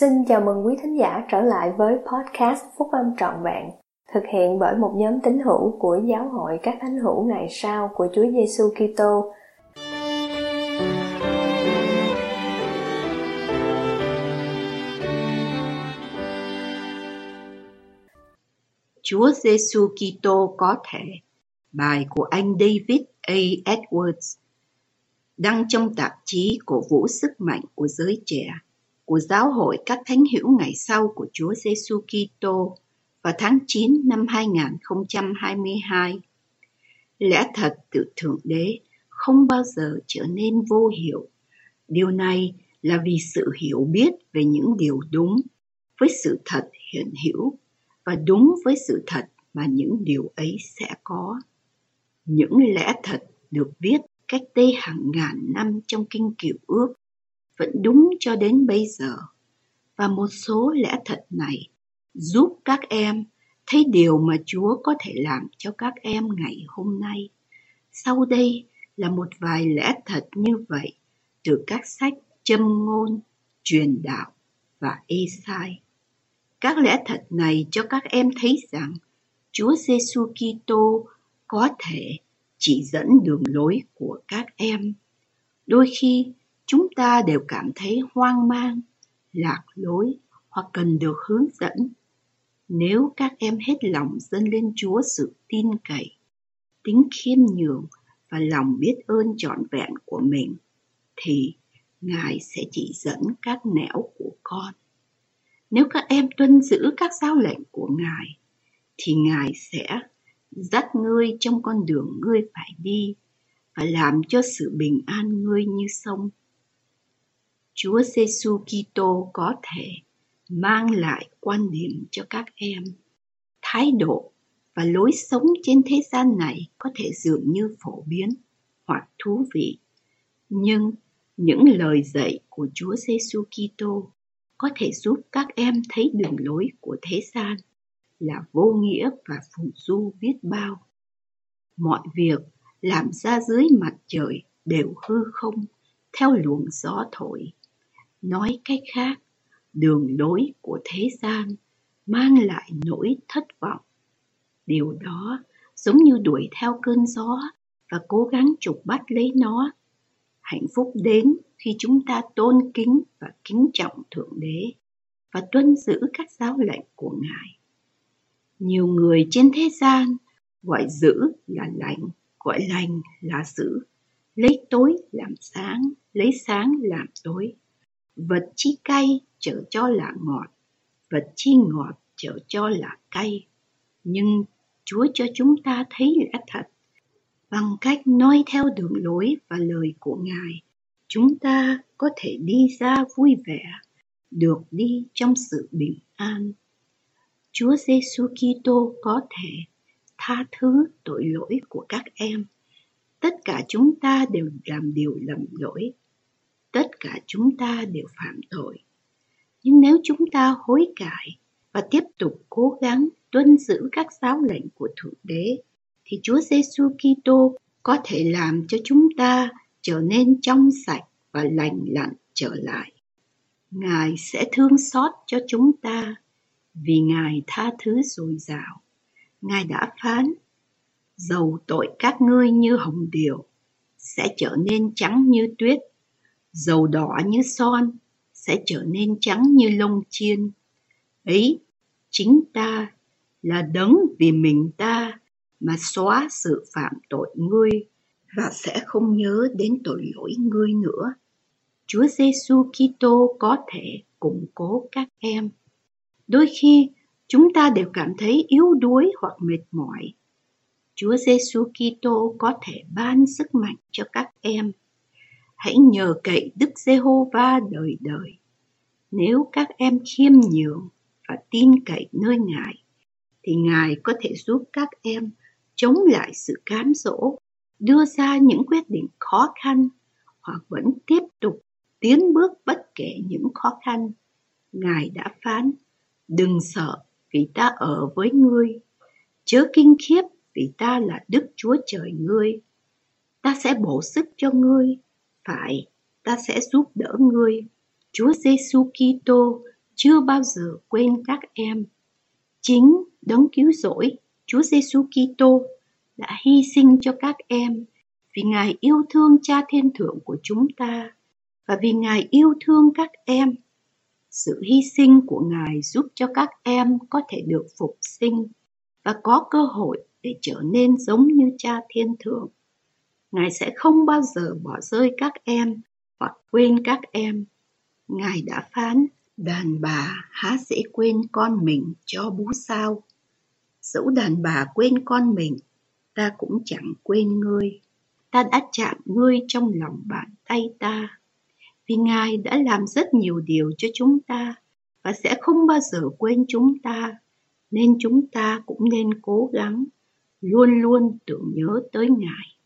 Xin chào mừng quý thính giả trở lại với podcast Phúc Âm Trọn Vẹn, thực hiện bởi một nhóm tín hữu của Giáo hội các thánh hữu ngày sau của Chúa Giêsu Kitô. Chúa Giêsu Kitô có thể bài của anh David A. Edwards đăng trong tạp chí cổ vũ sức mạnh của giới trẻ của Giáo hội các thánh hữu ngày sau của Chúa Giêsu Kitô vào tháng 9 năm 2022. Lẽ thật từ Thượng Đế không bao giờ trở nên vô hiệu. Điều này là vì sự hiểu biết về những điều đúng với sự thật hiện hữu và đúng với sự thật mà những điều ấy sẽ có. Những lẽ thật được viết cách đây hàng ngàn năm trong kinh cựu ước vẫn đúng cho đến bây giờ và một số lẽ thật này giúp các em thấy điều mà Chúa có thể làm cho các em ngày hôm nay. Sau đây là một vài lẽ thật như vậy từ các sách châm ngôn, truyền đạo và Esai. Các lẽ thật này cho các em thấy rằng Chúa Giêsu Kitô có thể chỉ dẫn đường lối của các em. Đôi khi chúng ta đều cảm thấy hoang mang, lạc lối hoặc cần được hướng dẫn. Nếu các em hết lòng dâng lên Chúa sự tin cậy, tính khiêm nhường và lòng biết ơn trọn vẹn của mình, thì Ngài sẽ chỉ dẫn các nẻo của con. Nếu các em tuân giữ các giáo lệnh của Ngài, thì Ngài sẽ dắt ngươi trong con đường ngươi phải đi và làm cho sự bình an ngươi như sông Chúa Giêsu Kitô có thể mang lại quan niệm cho các em. Thái độ và lối sống trên thế gian này có thể dường như phổ biến hoặc thú vị, nhưng những lời dạy của Chúa Giêsu Kitô có thể giúp các em thấy đường lối của thế gian là vô nghĩa và phù du biết bao. Mọi việc làm ra dưới mặt trời đều hư không theo luồng gió thổi Nói cách khác, đường lối của thế gian mang lại nỗi thất vọng. Điều đó giống như đuổi theo cơn gió và cố gắng chụp bắt lấy nó. Hạnh phúc đến khi chúng ta tôn kính và kính trọng Thượng Đế và tuân giữ các giáo lệnh của Ngài. Nhiều người trên thế gian gọi giữ là lành, gọi lành là giữ, lấy tối làm sáng, lấy sáng làm tối vật chi cay trở cho là ngọt, vật chi ngọt trở cho là cay. Nhưng chúa cho chúng ta thấy lẽ thật. Bằng cách noi theo đường lối và lời của ngài, chúng ta có thể đi ra vui vẻ, được đi trong sự bình an. Chúa giêsu kitô có thể tha thứ tội lỗi của các em. Tất cả chúng ta đều làm điều lầm lỗi tất cả chúng ta đều phạm tội. Nhưng nếu chúng ta hối cải và tiếp tục cố gắng tuân giữ các giáo lệnh của thượng đế, thì chúa giêsu kitô có thể làm cho chúng ta trở nên trong sạch và lành lặn trở lại. Ngài sẽ thương xót cho chúng ta vì ngài tha thứ dồi dào. Ngài đã phán, dầu tội các ngươi như hồng điều sẽ trở nên trắng như tuyết dầu đỏ như son, sẽ trở nên trắng như lông chiên. Ấy chính ta là đấng vì mình ta mà xóa sự phạm tội ngươi và sẽ không nhớ đến tội lỗi ngươi nữa. Chúa giêsu kitô có thể củng cố các em. Đôi khi, chúng ta đều cảm thấy yếu đuối hoặc mệt mỏi. Chúa giêsu kitô có thể ban sức mạnh cho các em hãy nhờ cậy Đức Giê-hô-va đời đời. Nếu các em khiêm nhường và tin cậy nơi Ngài, thì Ngài có thể giúp các em chống lại sự cám dỗ, đưa ra những quyết định khó khăn hoặc vẫn tiếp tục tiến bước bất kể những khó khăn. Ngài đã phán, đừng sợ vì ta ở với ngươi, chớ kinh khiếp vì ta là Đức Chúa Trời ngươi. Ta sẽ bổ sức cho ngươi phải, ta sẽ giúp đỡ ngươi. Chúa Giêsu Kitô chưa bao giờ quên các em. Chính đấng cứu rỗi, Chúa Giêsu Kitô đã hy sinh cho các em vì Ngài yêu thương Cha Thiên Thượng của chúng ta và vì Ngài yêu thương các em. Sự hy sinh của Ngài giúp cho các em có thể được phục sinh và có cơ hội để trở nên giống như Cha Thiên Thượng. Ngài sẽ không bao giờ bỏ rơi các em hoặc quên các em. Ngài đã phán, đàn bà há dễ quên con mình cho bú sao. Dẫu đàn bà quên con mình, ta cũng chẳng quên ngươi. Ta đã chạm ngươi trong lòng bàn tay ta. Vì Ngài đã làm rất nhiều điều cho chúng ta và sẽ không bao giờ quên chúng ta, nên chúng ta cũng nên cố gắng luôn luôn tưởng nhớ tới Ngài.